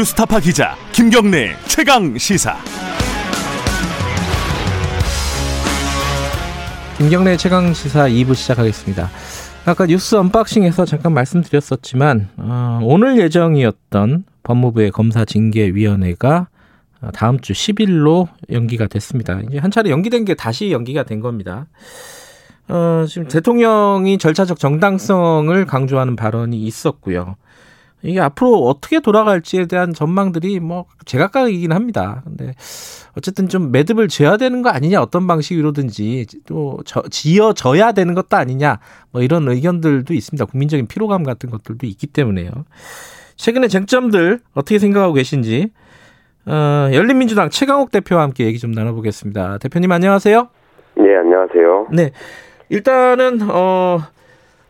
뉴스타파 기자 김경래 최강 시사. 김경래 최강 시사 2부 시작하겠습니다. 아까 뉴스 언박싱에서 잠깐 말씀드렸었지만 어, 오늘 예정이었던 법무부의 검사 징계위원회가 다음 주 10일로 연기가 됐습니다. 이제 한 차례 연기된 게 다시 연기가 된 겁니다. 어, 지금 대통령이 절차적 정당성을 강조하는 발언이 있었고요. 이게 앞으로 어떻게 돌아갈지에 대한 전망들이 뭐 제각각이긴 합니다. 근데 어쨌든 좀 매듭을 지어야 되는 거 아니냐 어떤 방식으로든지 또 저, 지어져야 되는 것도 아니냐 뭐 이런 의견들도 있습니다. 국민적인 피로감 같은 것들도 있기 때문에요. 최근의 쟁점들 어떻게 생각하고 계신지 어, 열린민주당 최강욱 대표와 함께 얘기 좀 나눠보겠습니다. 대표님 안녕하세요. 네 안녕하세요. 네 일단은 어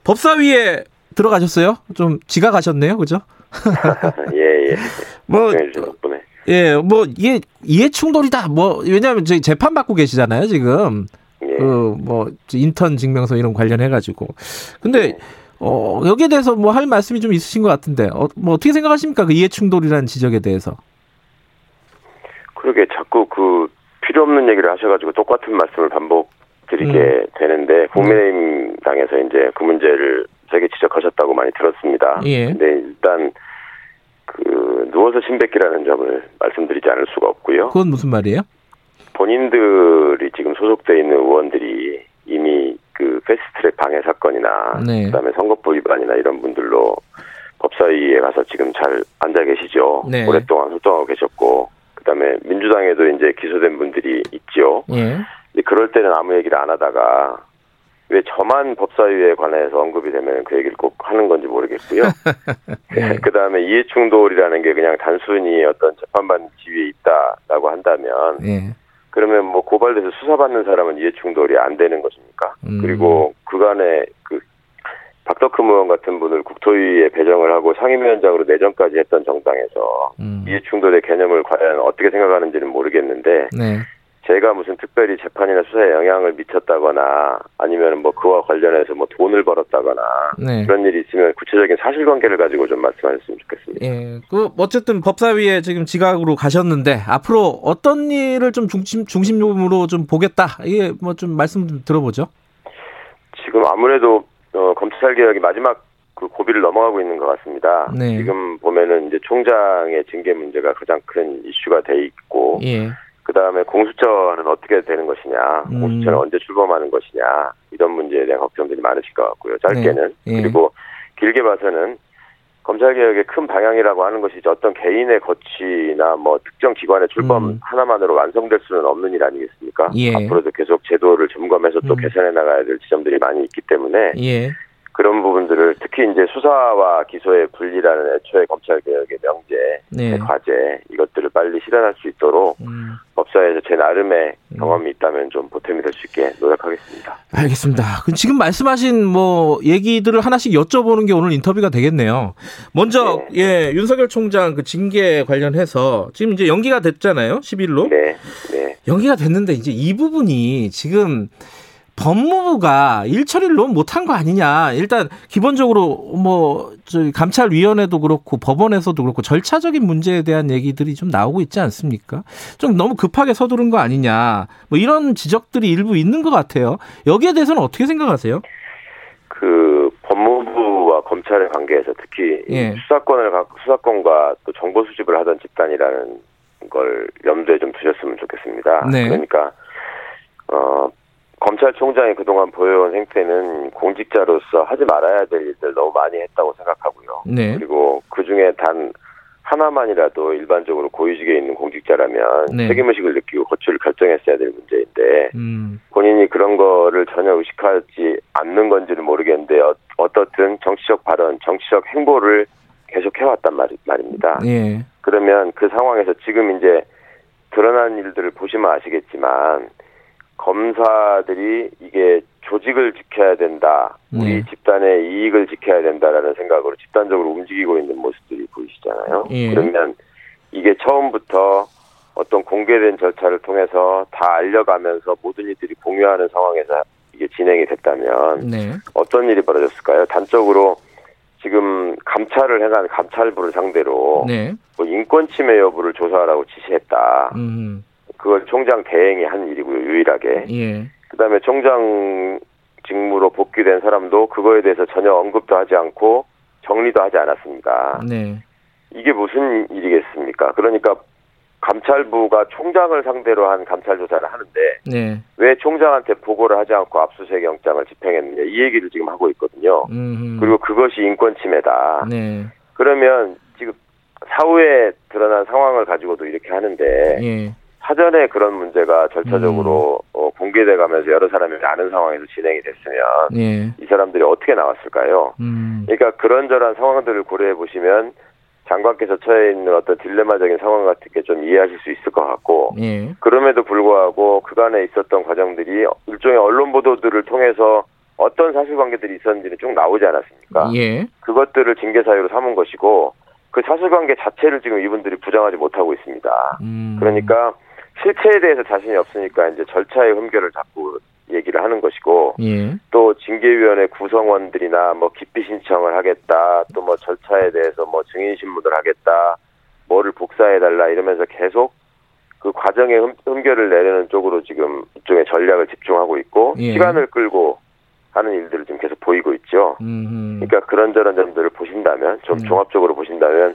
법사위에 들어가셨어요? 좀 지각하셨네요, 그죠? 예, 예. 뭐, 예, 뭐, 이게 이해 충돌이다. 뭐, 왜냐하면 저희 재판 받고 계시잖아요, 지금. 예. 그, 뭐, 인턴 증명서 이런 관련해가지고. 근데, 예. 어, 여기에 대해서 뭐 할 말씀이 좀 있으신 것 같은데, 어, 뭐, 어떻게 생각하십니까? 그 이해 충돌이라는 지적에 대해서. 그러게 자꾸 그 필요 없는 얘기를 하셔가지고 똑같은 말씀을 반복 드리게 음. 되는데, 국민의힘 당에서 이제 그 문제를 세게 지적하셨다고 많이 들었습니다. 예. 근데 일단 그 누워서 침뱉기라는 점을 말씀드리지 않을 수가 없고요. 그건 무슨 말이에요? 본인들이 지금 소속돼 있는 의원들이 이미 그 패스트트랙 방해 사건이나 네. 그다음에 선거법 위반이나 이런 분들로 법사위에 가서 지금 잘 앉아 계시죠. 네. 오랫동안 활동하고 계셨고 그다음에 민주당에도 이제 기소된 분들이 있죠. 예. 근데 그럴 때는 아무 얘기를 안 하다가 왜 저만 법사위에 관해서 언급이 되면 그 얘기를 꼭 하는 건지 모르겠고요. 네. 그 다음에 이해충돌이라는 게 그냥 단순히 어떤 재판반 지위에 있다라고 한다면, 네. 그러면 뭐 고발돼서 수사받는 사람은 이해충돌이 안 되는 것입니까? 음. 그리고 그간에 그 박덕흠 의원 같은 분을 국토위에 배정을 하고 상임위원장으로 내정까지 했던 정당에서 음. 이해충돌의 개념을 과연 어떻게 생각하는지는 모르겠는데, 네. 제가 무슨 특별히 재판이나 수사에 영향을 미쳤다거나 아니면 뭐 그와 관련해서 뭐 돈을 벌었다거나 네. 그런 일이 있으면 구체적인 사실관계를 가지고 좀 말씀하셨으면 좋겠습니다. 예, 그 어쨌든 법사위에 지금 지각으로 가셨는데 앞으로 어떤 일을 좀 중심 중심으로 좀 보겠다 이게 뭐 좀 말씀 좀 들어보죠. 지금 아무래도 어, 검찰 개혁이 마지막 그 고비를 넘어가고 있는 것 같습니다. 네. 지금 보면은 이제 총장의 징계 문제가 가장 큰 이슈가 돼 있고. 예. 그 다음에 공수처는 어떻게 되는 것이냐, 음. 공수처는 언제 출범하는 것이냐, 이런 문제에 대한 걱정들이 많으실 것 같고요. 짧게는. 네. 예. 그리고 길게 봐서는 검찰개혁의 큰 방향이라고 하는 것이 어떤 개인의 거취나 뭐 특정 기관의 출범 음. 하나만으로 완성될 수는 없는 일 아니겠습니까? 예. 앞으로도 계속 제도를 점검해서 또 음. 개선해 나가야 될 지점들이 많이 있기 때문에 예. 그런 부분들을 특히 이제 수사와 기소의 분리라는 애초에 검찰 개혁의 명제, 네. 과제 이것들을 빨리 실현할 수 있도록 음. 법사에서 제 나름의 음. 경험이 있다면 좀 보탬이 될 수 있게 노력하겠습니다. 알겠습니다. 그럼 지금 말씀하신 뭐 얘기들을 하나씩 여쭤보는 게 오늘 인터뷰가 되겠네요. 먼저 예 윤석열 총장 그 징계 관련해서 지금 이제 연기가 됐잖아요. 10일로. 네, 네. 연기가 됐는데 이제 이 부분이 지금 법무부가 일처리를 너무 못한 거 아니냐. 일단 기본적으로 뭐 저기 감찰위원회도 그렇고 법원에서도 그렇고 절차적인 문제에 대한 얘기들이 좀 나오고 있지 않습니까? 좀 너무 급하게 서두른 거 아니냐. 뭐 이런 지적들이 일부 있는 것 같아요. 여기에 대해서는 어떻게 생각하세요? 그 법무부와 검찰의 관계에서 특히 예. 수사권을 수사권과 또 정보 수집을 하던 집단이라는 걸 염두에 좀 두셨으면 좋겠습니다. 네. 그러니까 어 검찰총장이 그동안 보여온 행태는 공직자로서 하지 말아야 될 일들 너무 많이 했다고 생각하고요. 네. 그리고 그 중에 단 하나만이라도 일반적으로 고위직에 있는 공직자라면 네. 책임의식을 느끼고 거취를 결정했어야 될 문제인데 음. 본인이 그런 거를 전혀 의식하지 않는 건지는 모르겠는데 어, 어떻든 정치적 발언, 정치적 행보를 계속 해왔단 말, 말입니다. 예. 그러면 그 상황에서 지금 이제 드러난 일들을 보시면 아시겠지만 검사들이 이게 조직을 지켜야 된다. 우리 네. 집단의 이익을 지켜야 된다라는 생각으로 집단적으로 움직이고 있는 모습들이 보이시잖아요. 예. 그러면 이게 처음부터 어떤 공개된 절차를 통해서 다 알려가면서 모든 이들이 공유하는 상황에서 이게 진행이 됐다면 네. 어떤 일이 벌어졌을까요? 단적으로 지금 감찰을 해간 감찰부를 상대로 네. 뭐 인권 침해 여부를 조사하라고 지시했다. 음. 그걸 총장 대행이 한 일이고요, 유일하게. 예. 그 다음에 총장 직무로 복귀된 사람도 그거에 대해서 전혀 언급도 하지 않고 정리도 하지 않았습니다. 네. 이게 무슨 일이겠습니까? 그러니까 감찰부가 총장을 상대로 한 감찰 조사를 하는데 네. 왜 총장한테 보고를 하지 않고 압수수색 영장을 집행했느냐 이 얘기를 지금 하고 있거든요. 음흠. 그리고 그것이 인권 침해다. 네. 그러면 지금 사후에 드러난 상황을 가지고도 이렇게 하는데 예. 사전에 그런 문제가 절차적으로 음. 어, 공개돼 가면서 여러 사람이 아는 상황에서 진행이 됐으면 예. 이 사람들이 어떻게 나왔을까요? 음. 그러니까 그런저런 상황들을 고려해 보시면 장관께서 처해 있는 어떤 딜레마적인 상황 같은 게 좀 이해하실 수 있을 것 같고 예. 그럼에도 불구하고 그간에 있었던 과정들이 일종의 언론 보도들을 통해서 어떤 사실관계들이 있었는지는 쭉 나오지 않았습니까? 예. 그것들을 징계 사유로 삼은 것이고 그 사실관계 자체를 지금 이분들이 부정하지 못하고 있습니다. 음. 그러니까 실체에 대해서 자신이 없으니까 이제 절차의 흠결을 자꾸 얘기를 하는 것이고 예. 또 징계위원회 구성원들이나 뭐 기피 신청을 하겠다 또 뭐 절차에 대해서 뭐 증인 신문을 하겠다 뭐를 복사해 달라 이러면서 계속 그 과정의 흠, 결을 내려는 쪽으로 지금 이쪽에 전략을 집중하고 있고 예. 시간을 끌고 하는 일들을 지금 계속 보이고 있죠. 음흠. 그러니까 그런저런 점들을 보신다면 좀 음. 종합적으로 보신다면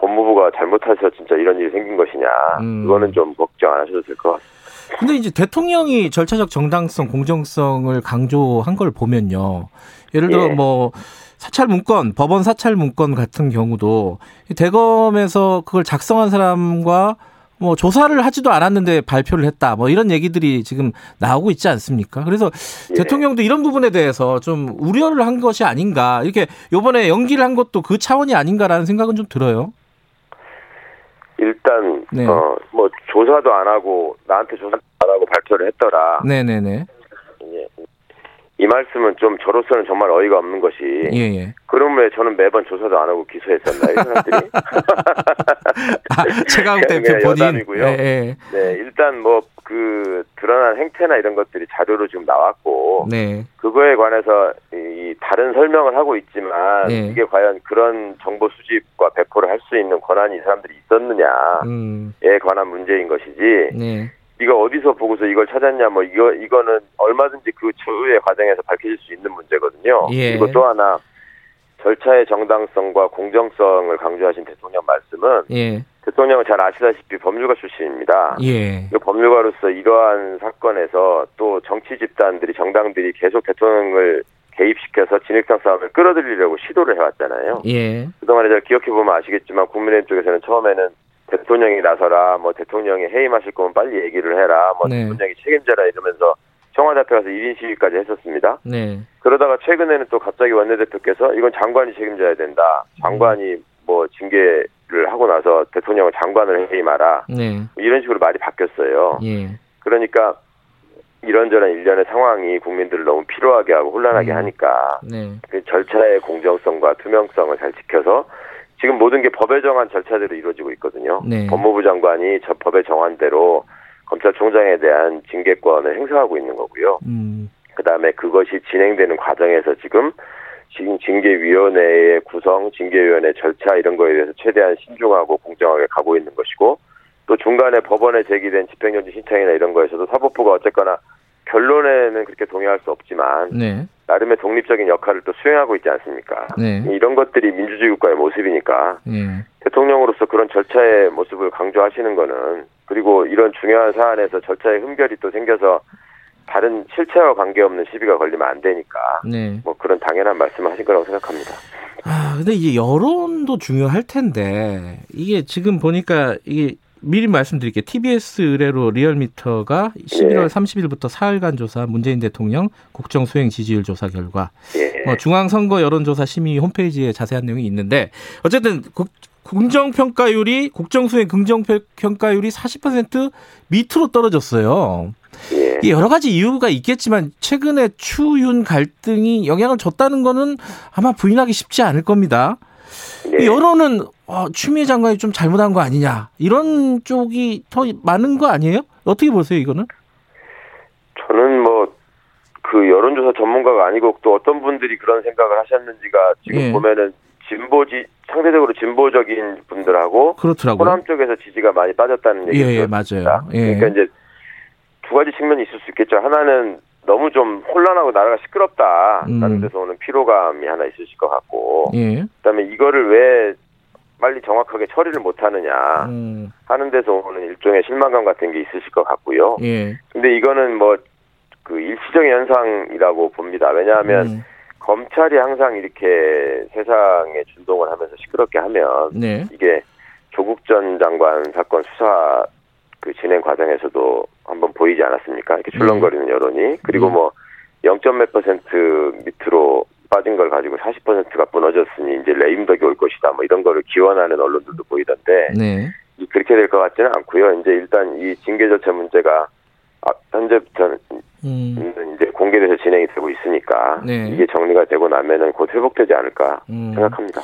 법무부가 잘못해서 진짜 이런 일이 생긴 것이냐 음. 그거는 좀 걱정 안 하셔도 될 것 같습니다. 근데 이제 대통령이 절차적 정당성, 공정성을 강조한 걸 보면요. 예를 들어 예. 뭐 사찰 문건, 법원 사찰 문건 같은 경우도 대검에서 그걸 작성한 사람과 뭐 조사를 하지도 않았는데 발표를 했다. 뭐 이런 얘기들이 지금 나오고 있지 않습니까? 그래서 예. 대통령도 이런 부분에 대해서 좀 우려를 한 것이 아닌가. 이렇게 요번에 연기를 한 것도 그 차원이 아닌가라는 생각은 좀 들어요. 일단 네. 어뭐 조사도 안 하고 나한테 조사 안 하고 발표를 했더라. 네네네. 예. 이 말씀은 좀 저로서는 정말 어이가 없는 것이 예, 예. 그럼 왜 저는 매번 조사도 안 하고 기소했었나요, 이 사람들이? 아, 최강 대표 본인. 여담이고요. 예, 예. 네, 일단 뭐 그 드러난 행태나 이런 것들이 자료로 지금 나왔고 네. 그거에 관해서 이 다른 설명을 하고 있지만 네. 이게 과연 그런 정보 수집과 배포를 할 수 있는 권한이 이 사람들이 있었느냐에 음. 관한 문제인 것이지. 네. 네가 어디서 보고서 이걸 찾았냐 뭐 이거 이거는 얼마든지 그 추후의 과정에서 밝혀질 수 있는 문제거든요. 예. 그리고 또 하나 절차의 정당성과 공정성을 강조하신 대통령 말씀은 예. 대통령은 잘 아시다시피 법률가 출신입니다. 예. 그 법률가로서 이러한 사건에서 또 정치 집단들이 정당들이 계속 대통령을 개입시켜서 진흙탕 싸움을 끌어들이려고 시도를 해왔잖아요. 예. 그동안에 제가 기억해 보면 아시겠지만 국민의힘 쪽에서는 처음에는 대통령이 나서라, 뭐 대통령이 해임하실 거면 빨리 얘기를 해라, 뭐 네. 대통령이 책임져라 이러면서 청와대 앞에 가서 1인 시위까지 했었습니다. 네. 그러다가 최근에는 또 갑자기 원내대표께서 이건 장관이 책임져야 된다. 장관이 뭐 징계를 하고 나서 대통령은 장관을 해임하라. 네. 뭐 이런 식으로 말이 바뀌었어요. 예. 그러니까 이런저런 일련의 상황이 국민들을 너무 피로하게 하고 혼란하게 음. 하니까 네. 그 절차의 공정성과 투명성을 잘 지켜서 지금 모든 게 법에 정한 절차대로 이루어지고 있거든요. 네. 법무부 장관이 저 법에 정한 대로 검찰총장에 대한 징계권을 행사하고 있는 거고요. 음. 그다음에 그것이 진행되는 과정에서 지금 지금 징계위원회의 구성, 징계위원회 절차 이런 거에 대해서 최대한 신중하고 공정하게 가고 있는 것이고 또 중간에 법원에 제기된 집행정지 신청이나 이런 거에서도 사법부가 어쨌거나 결론에는 그렇게 동의할 수 없지만 네. 나름의 독립적인 역할을 또 수행하고 있지 않습니까? 네. 이런 것들이 민주주의 국가의 모습이니까 네. 대통령으로서 그런 절차의 모습을 강조하시는 거는 그리고 이런 중요한 사안에서 절차의 흠결이 또 생겨서 다른 실체와 관계없는 시비가 걸리면 안 되니까 네. 뭐 그런 당연한 말씀을 하신 거라고 생각합니다. 아 근데 이게 여론도 중요할 텐데 이게 지금 보니까 이게 미리 말씀드릴게요. TBS 의뢰로 리얼미터가 11월 예. 30일부터 사흘간 조사 문재인 대통령 국정 수행 지지율 조사 결과 예. 뭐 중앙선거 여론조사 심의 홈페이지에 자세한 내용이 있는데 어쨌든 국, 긍정평가율이 국정수행 긍정평가율이 40% 밑으로 떨어졌어요. 예. 여러 가지 이유가 있겠지만 최근에 추윤 갈등이 영향을 줬다는 거는 아마 부인하기 쉽지 않을 겁니다. 예. 여론은 어, 추미애 장관이 좀 잘못한 거 아니냐 이런 쪽이 더 많은 거 아니에요? 어떻게 보세요 이거는? 저는 뭐 그 여론조사 전문가가 아니고 또 어떤 분들이 그런 생각을 하셨는지가 지금 예. 보면은 진보지 상대적으로 진보적인 분들하고 그렇더라고요. 호남 쪽에서 지지가 많이 빠졌다는 얘기죠. 예, 예, 맞아요. 예. 그러니까 이제 두 가지 측면이 있을 수 있겠죠. 하나는 너무 좀 혼란하고 나라가 시끄럽다라는 음. 데서 오는 피로감이 하나 있으실 것 같고, 예. 그다음에 이거를 왜 빨리 정확하게 처리를 못 하느냐 음. 하는 데서 오는 일종의 실망감 같은 게 있으실 것 같고요. 예. 근데 이거는 뭐 그 일시적인 현상이라고 봅니다. 왜냐하면 음. 검찰이 항상 이렇게 세상에 준동을 하면서 시끄럽게 하면 네. 이게 조국 전 장관 사건 수사 그 진행 과정에서도 한번 보이지 않았습니까? 이렇게 출렁거리는 네. 여론이 그리고 네. 뭐 0. 몇 퍼센트 밑으로 빠진 걸 가지고 40%가 무너졌으니 이제 레임덕이 올 것이다. 뭐 이런 거를 기원하는 언론들도 보이던데 네. 그렇게 될 것 같지는 않고요. 이제 일단 이 징계 절차 문제가 아, 현재부터는 음. 이제 공개돼서 진행이 되고 있으니까 네. 이게 정리가 되고 나면은 곧 회복되지 않을까 음. 생각합니다.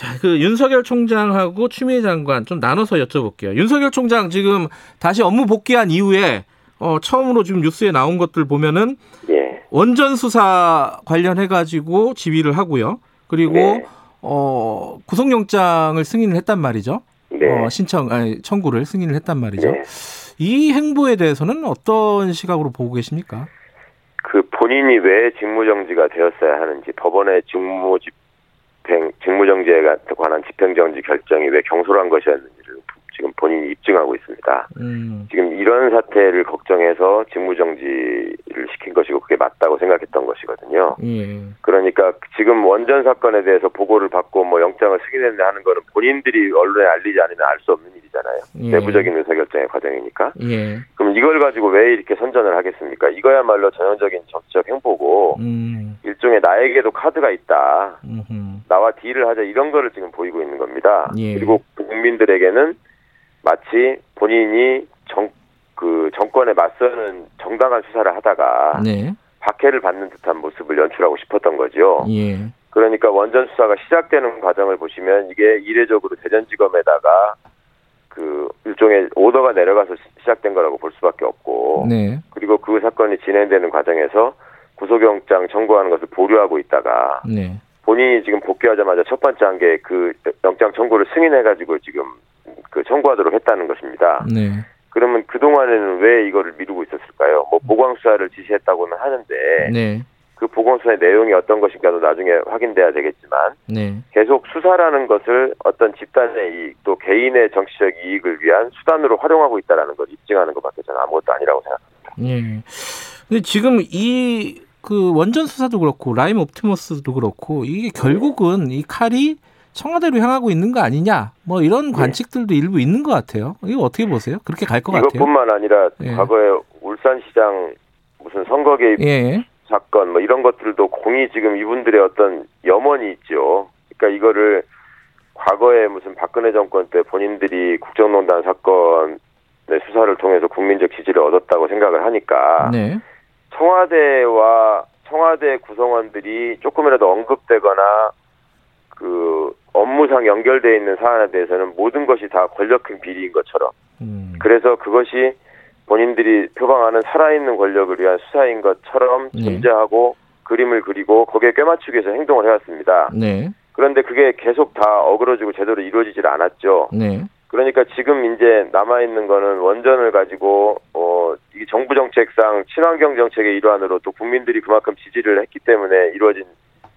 자, 그 윤석열 총장하고 추미애 장관 좀 나눠서 여쭤볼게요. 윤석열 총장 지금 다시 업무 복귀한 이후에 어, 처음으로 지금 뉴스에 나온 것들 보면은 예. 원전 수사 관련해 가지고 지휘를 하고요. 그리고 네. 어, 구속영장을 승인을 했단 말이죠. 네. 어, 신청 아니 청구를 승인을 했단 말이죠. 네. 이 행보에 대해서는 어떤 시각으로 보고 계십니까? 그 본인이 왜 직무정지가 되었어야 하는지 법원의 직무집 행 직무정지에 관한 집행정지 결정이 왜 경솔한 것이었는지를 지금 본인이 입증하고 있습니다. 음. 지금 이런 사태를 걱정해서 직무정지를 시킨 것이고 그게 맞다고 생각했던 것이거든요. 예. 그러니까 지금 원전 사건에 대해서 보고를 받고 뭐 영장을 승인했네 하는 거는 본인들이 언론에 알리지 않으면 알 수 없는 일이잖아요. 예. 내부적인 의사결정의 과정이니까. 예. 그럼 이걸 가지고 왜 이렇게 선전을 하겠습니까? 이거야말로 전형적인 정치적 행보고 음. 일종의 나에게도 카드가 있다. 음흠. 나와 딜을 하자 이런 거를 지금 보이고 있는 겁니다. 예. 그리고 국민들에게는 마치 본인이 정, 그 정권에 맞서는 정당한 수사를 하다가 네. 박해를 받는 듯한 모습을 연출하고 싶었던 거죠. 예. 그러니까 원전 수사가 시작되는 과정을 보시면 이게 이례적으로 대전지검에다가 그 일종의 오더가 내려가서 시작된 거라고 볼 수밖에 없고 네. 그리고 그 사건이 진행되는 과정에서 구속영장 청구하는 것을 보류하고 있다가 네. 본인이 지금 복귀하자마자 첫 번째 한 게 그 영장 청구를 승인해가지고 지금 그 청구하도록 했다는 것입니다. 네. 그러면 그 동안에는 왜 이거를 미루고 있었을까요? 뭐 보강 수사를 지시했다고는 하는데 네. 그 보강 수사의 내용이 어떤 것인가도 나중에 확인돼야 되겠지만 네. 계속 수사라는 것을 어떤 집단의 이익 또 개인의 정치적 이익을 위한 수단으로 활용하고 있다라는 걸 입증하는 것밖에 저는 아무것도 아니라고 생각합니다. 네. 근데 지금 이 그 원전 수사도 그렇고 라임 옵티머스도 그렇고 이게 결국은 이 칼이 청와대로 향하고 있는 거 아니냐 뭐 이런 네. 관측들도 네. 일부 있는 것 같아요. 이거 어떻게 보세요? 그렇게 갈 것 같아요? 이것뿐만 아니라 예. 과거에 울산시장 무슨 선거 개입 예. 사건 뭐 이런 것들도 공이 지금 이분들의 어떤 염원이 있죠. 그러니까 이거를 과거에 무슨 박근혜 정권 때 본인들이 국정농단 사건의 수사를 통해서 국민적 지지를 얻었다고 생각을 하니까 네. 청와대와 청와대 구성원들이 조금이라도 언급되거나 그 업무상 연결되어 있는 사안에 대해서는 모든 것이 다 권력형 비리인 것처럼 음. 그래서 그것이 본인들이 표방하는 살아있는 권력을 위한 수사인 것처럼 네. 존재하고 그림을 그리고 거기에 꿰맞추기 위해서 행동을 해왔습니다. 네. 그런데 그게 계속 다 어그러지고 제대로 이루어지질 않았죠. 네. 그러니까 지금 이제 남아 있는 거는 원전을 가지고 어 이게 정부 정책상 친환경 정책의 일환으로 또 국민들이 그만큼 지지를 했기 때문에 이루어진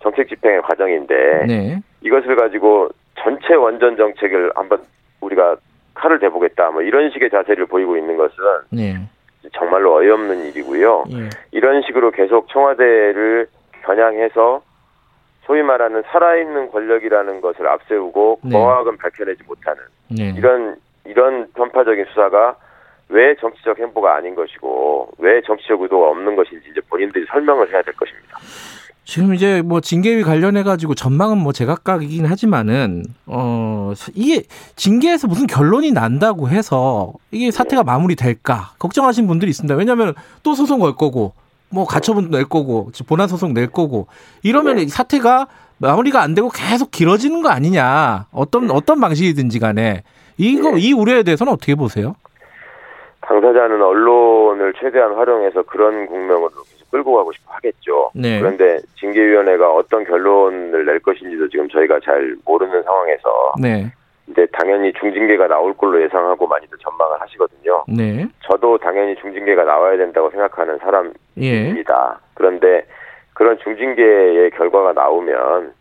정책 집행의 과정인데 네. 이것을 가지고 전체 원전 정책을 한번 우리가 칼을 대보겠다 뭐 이런 식의 자세를 보이고 있는 것은 네. 정말로 어이없는 일이고요. 네. 이런 식으로 계속 청와대를 겨냥해서 소위 말하는 살아있는 권력이라는 것을 앞세우고 네. 거학은 밝혀내지 못하는 네. 이런 이런 편파적인 수사가 왜 정치적 행보가 아닌 것이고 왜 정치적 의도가 없는 것인지 이제 본인들이 설명을 해야 될 것입니다. 지금 이제 뭐 징계위 관련해 가지고 전망은 뭐 제각각이긴 하지만은 어 이게 징계에서 무슨 결론이 난다고 해서 이게 사태가 마무리될까 걱정하시는 분들이 있습니다. 왜냐하면 또 소송 걸 거고 뭐 가처분 낼 거고 본안 소송 낼 거고 이러면 네. 사태가 마무리가 안 되고 계속 길어지는 거 아니냐 어떤 어떤 방식이든지 간에 이거 네. 이 우려에 대해서는 어떻게 보세요? 당사자는 언론을 최대한 활용해서 그런 국면으로 끌고 가고 싶어 하겠죠. 네. 그런데 징계위원회가 어떤 결론을 낼 것인지도 지금 저희가 잘 모르는 상황에서 네. 이제 당연히 중징계가 나올 걸로 예상하고 많이들 전망을 하시거든요. 네. 저도 당연히 중징계가 나와야 된다고 생각하는 사람입니다. 예. 그런데 그런 중징계의 결과가 나오면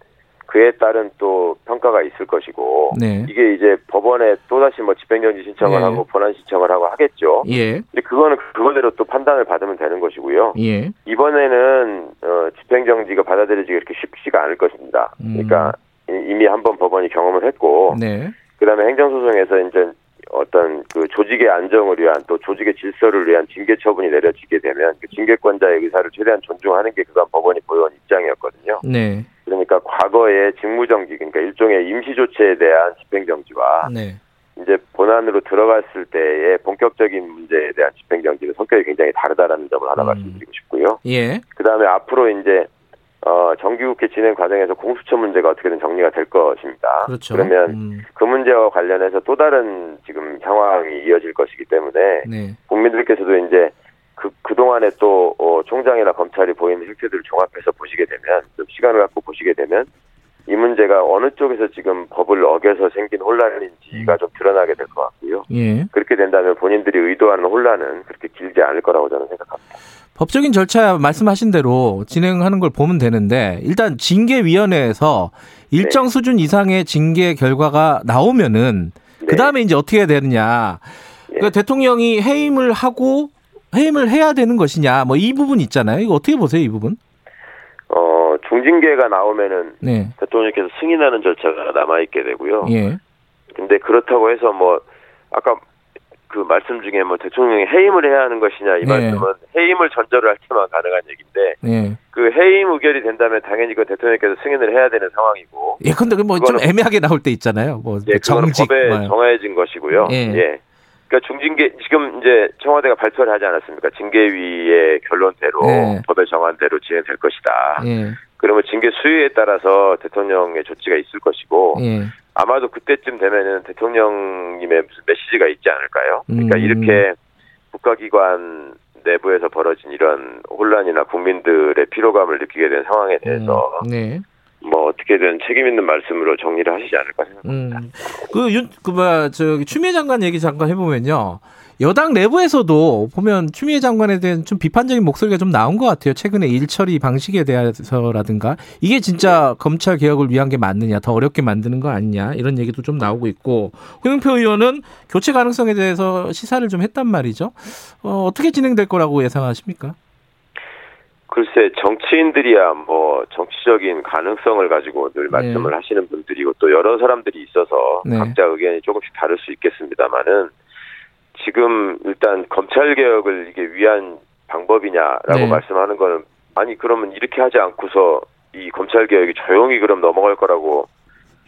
그에 따른 또 평가가 있을 것이고 네. 이게 이제 법원에 또 다시 뭐 집행정지 신청을 네. 하고 본안 신청을 하고 하겠죠. 예. 근데 그거는 그거대로 또 판단을 받으면 되는 것이고요. 예. 이번에는 어, 집행정지가 받아들여지기 그렇게 쉽지가 않을 것입니다. 음. 그러니까 이미 한 번 법원이 경험을 했고 네. 그다음에 행정소송에서 이제 어떤 그 조직의 안정을 위한 또 조직의 질서를 위한 징계 처분이 내려지게 되면 그 징계권자의 의사를 최대한 존중하는 게 그간 법원이 보여온 입장이었거든요. 네. 그러니까 과거의 직무정지 그러니까 일종의 임시조치에 대한 집행정지와 네. 이제 본안으로 들어갔을 때의 본격적인 문제에 대한 집행정지는 성격이 굉장히 다르다라는 점을 하나 음. 말씀드리고 싶고요. 예. 그 다음에 앞으로 이제 어, 정기국회 진행 과정에서 공수처 문제가 어떻게든 정리가 될 것입니다. 그렇죠. 그러면 음. 그 문제와 관련해서 또 다른 지금 상황이 이어질 것이기 때문에 네. 국민들께서도 이제 그, 그동안에 또, 어, 총장이나 검찰이 보이는 실체들을 종합해서 보시게 되면, 좀 시간을 갖고 보시게 되면, 이 문제가 어느 쪽에서 지금 법을 어겨서 생긴 혼란인지가 음. 좀 드러나게 될 것 같고요. 예. 그렇게 된다면 본인들이 의도하는 혼란은 그렇게 길지 않을 거라고 저는 생각합니다. 법적인 절차 말씀하신 대로 진행하는 걸 보면 되는데 일단 징계위원회에서 일정 네. 수준 이상의 징계 결과가 나오면은 네. 그 다음에 이제 어떻게 해야 되느냐. 네. 그러니까 대통령이 해임을 하고 해임을 해야 되는 것이냐. 뭐 이 부분 있잖아요. 이거 어떻게 보세요, 이 부분? 어 중징계가 나오면은 네. 대통령께서 승인하는 절차가 남아 있게 되고요. 예. 근데 그렇다고 해서 뭐 아까 그 말씀 중에 뭐 대통령이 해임을 해야 하는 것이냐 이 네. 말씀은 해임을 전제로 할 때만 가능한 얘기인데 네. 그 해임 의결이 된다면 당연히 그 대통령께서 승인을 해야 되는 상황이고 예 근데 뭐 좀 애매하게 나올 때 있잖아요 뭐 예, 정직 법에 뭐. 정해진 것이고요 예. 예. 그러니까 중징계 지금 이제 청와대가 발표를 하지 않았습니까 징계위의 결론대로 예. 법에 정한 대로 진행될 것이다 예. 그러면 징계 수위에 따라서 대통령의 조치가 있을 것이고 예. 아마도 그때쯤 되면은 대통령님의 무슨 메시지가 있지 않을까요? 그러니까 음. 이렇게 국가기관 내부에서 벌어진 이런 혼란이나 국민들의 피로감을 느끼게 된 상황에 대해서 음. 네. 뭐 어떻게든 책임 있는 말씀으로 정리를 하시지 않을까 생각합니다. 음. 그 윤, 그, 뭐, 저기, 추미애 장관 얘기 잠깐 해보면요. 여당 내부에서도 보면 추미애 장관에 대한 좀 비판적인 목소리가 좀 나온 것 같아요. 최근에 일처리 방식에 대해서라든가 이게 진짜 네. 검찰 개혁을 위한 게 맞느냐, 더 어렵게 만드는 거 아니냐 이런 얘기도 좀 나오고 있고 홍영표 의원은 교체 가능성에 대해서 시사를 좀 했단 말이죠. 어, 어떻게 진행될 거라고 예상하십니까? 글쎄 정치인들이야 뭐 정치적인 가능성을 가지고 늘 네. 말씀을 네. 하시는 분들이고 또 여러 사람들이 있어서 네. 각자 의견이 조금씩 다를 수 있겠습니다만은 지금 일단 검찰 개혁을 이게 위한 방법이냐라고 네. 말씀하는 거는 아니 그러면 이렇게 하지 않고서 이 검찰 개혁이 조용히 그럼 넘어갈 거라고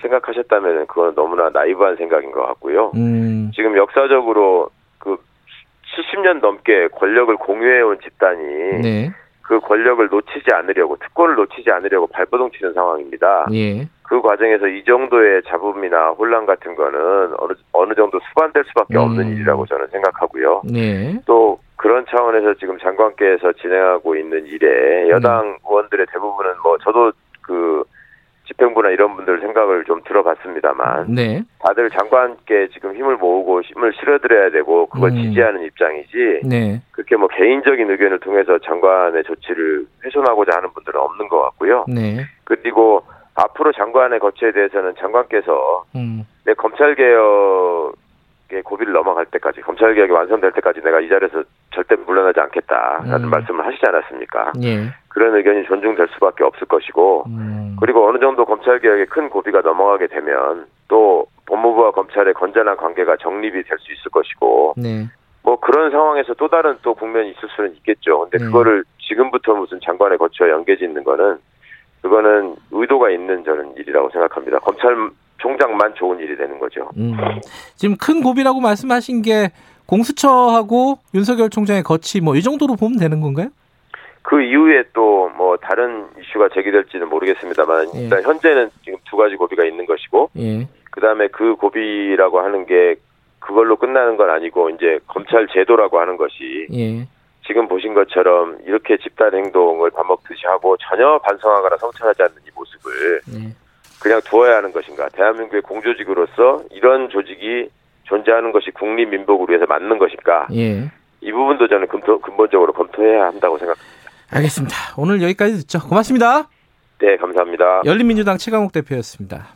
생각하셨다면 그건 너무나 나이브한 생각인 것 같고요. 음. 지금 역사적으로 그 70년 넘게 권력을 공유해온 집단이 네. 그 권력을 놓치지 않으려고 특권을 놓치지 않으려고 발버둥 치는 상황입니다. 예. 그 과정에서 이 정도의 잡음이나 혼란 같은 거는 어느 어느 정도 수반될 수밖에 없는 음. 일이라고 저는 생각하고요. 예. 또 그런 차원에서 지금 장관께서 진행하고 있는 일에 여당 음. 의원들의 대부분은 뭐 저도 그 집행부나 이런 분들 생각을 좀 들어봤습니다만 네. 다들 장관께 지금 힘을 모으고 힘을 실어드려야 되고 그걸 음. 지지하는 입장이지 네. 그렇게 뭐 개인적인 의견을 통해서 장관의 조치를 훼손하고자 하는 분들은 없는 것 같고요. 네. 그리고 앞으로 장관의 거취에 대해서는 장관께서 음. 내 검찰 개혁 고비를 넘어갈 때까지 검찰 개혁이 완성될 때까지 내가 이 자리에서 절대 물러나지 않겠다라는 음. 말씀을 하시지 않았습니까? 예. 그런 의견이 존중될 수밖에 없을 것이고 음. 그리고 어느 정도 검찰 개혁의 큰 고비가 넘어가게 되면 또 법무부와 검찰의 건전한 관계가 정립이 될 수 있을 것이고 네. 뭐 그런 상황에서 또 다른 또 국면이 있을 수는 있겠죠. 근데 네. 그거를 지금부터 무슨 장관의 거치와 연계 짓는 거는 그거는 의도가 있는 저는 일이라고 생각합니다. 검찰 총장만 좋은 일이 되는 거죠. 음. 지금 큰 고비라고 말씀하신 게 공수처하고 윤석열 총장의 거치 뭐 이 정도로 보면 되는 건가요? 그 이후에 또 뭐 다른 이슈가 제기될지는 모르겠습니다만 예. 일단 현재는 지금 두 가지 고비가 있는 것이고 예. 그다음에 그 고비라고 하는 게 그걸로 끝나는 건 아니고 이제 검찰 제도라고 하는 것이 예. 지금 보신 것처럼 이렇게 집단 행동을 밥 먹듯이 하고 전혀 반성하거나 성찰하지 않는 이 모습을 네. 그냥 두어야 하는 것인가? 대한민국의 공조직으로서 이런 조직이 존재하는 것이 국립민복을 위해서 맞는 것인가? 예. 이 부분도 저는 검토, 근본적으로 검토해야 한다고 생각합니다. 알겠습니다. 오늘 여기까지 듣죠. 고맙습니다. 네, 감사합니다. 열린민주당 최강욱 대표였습니다.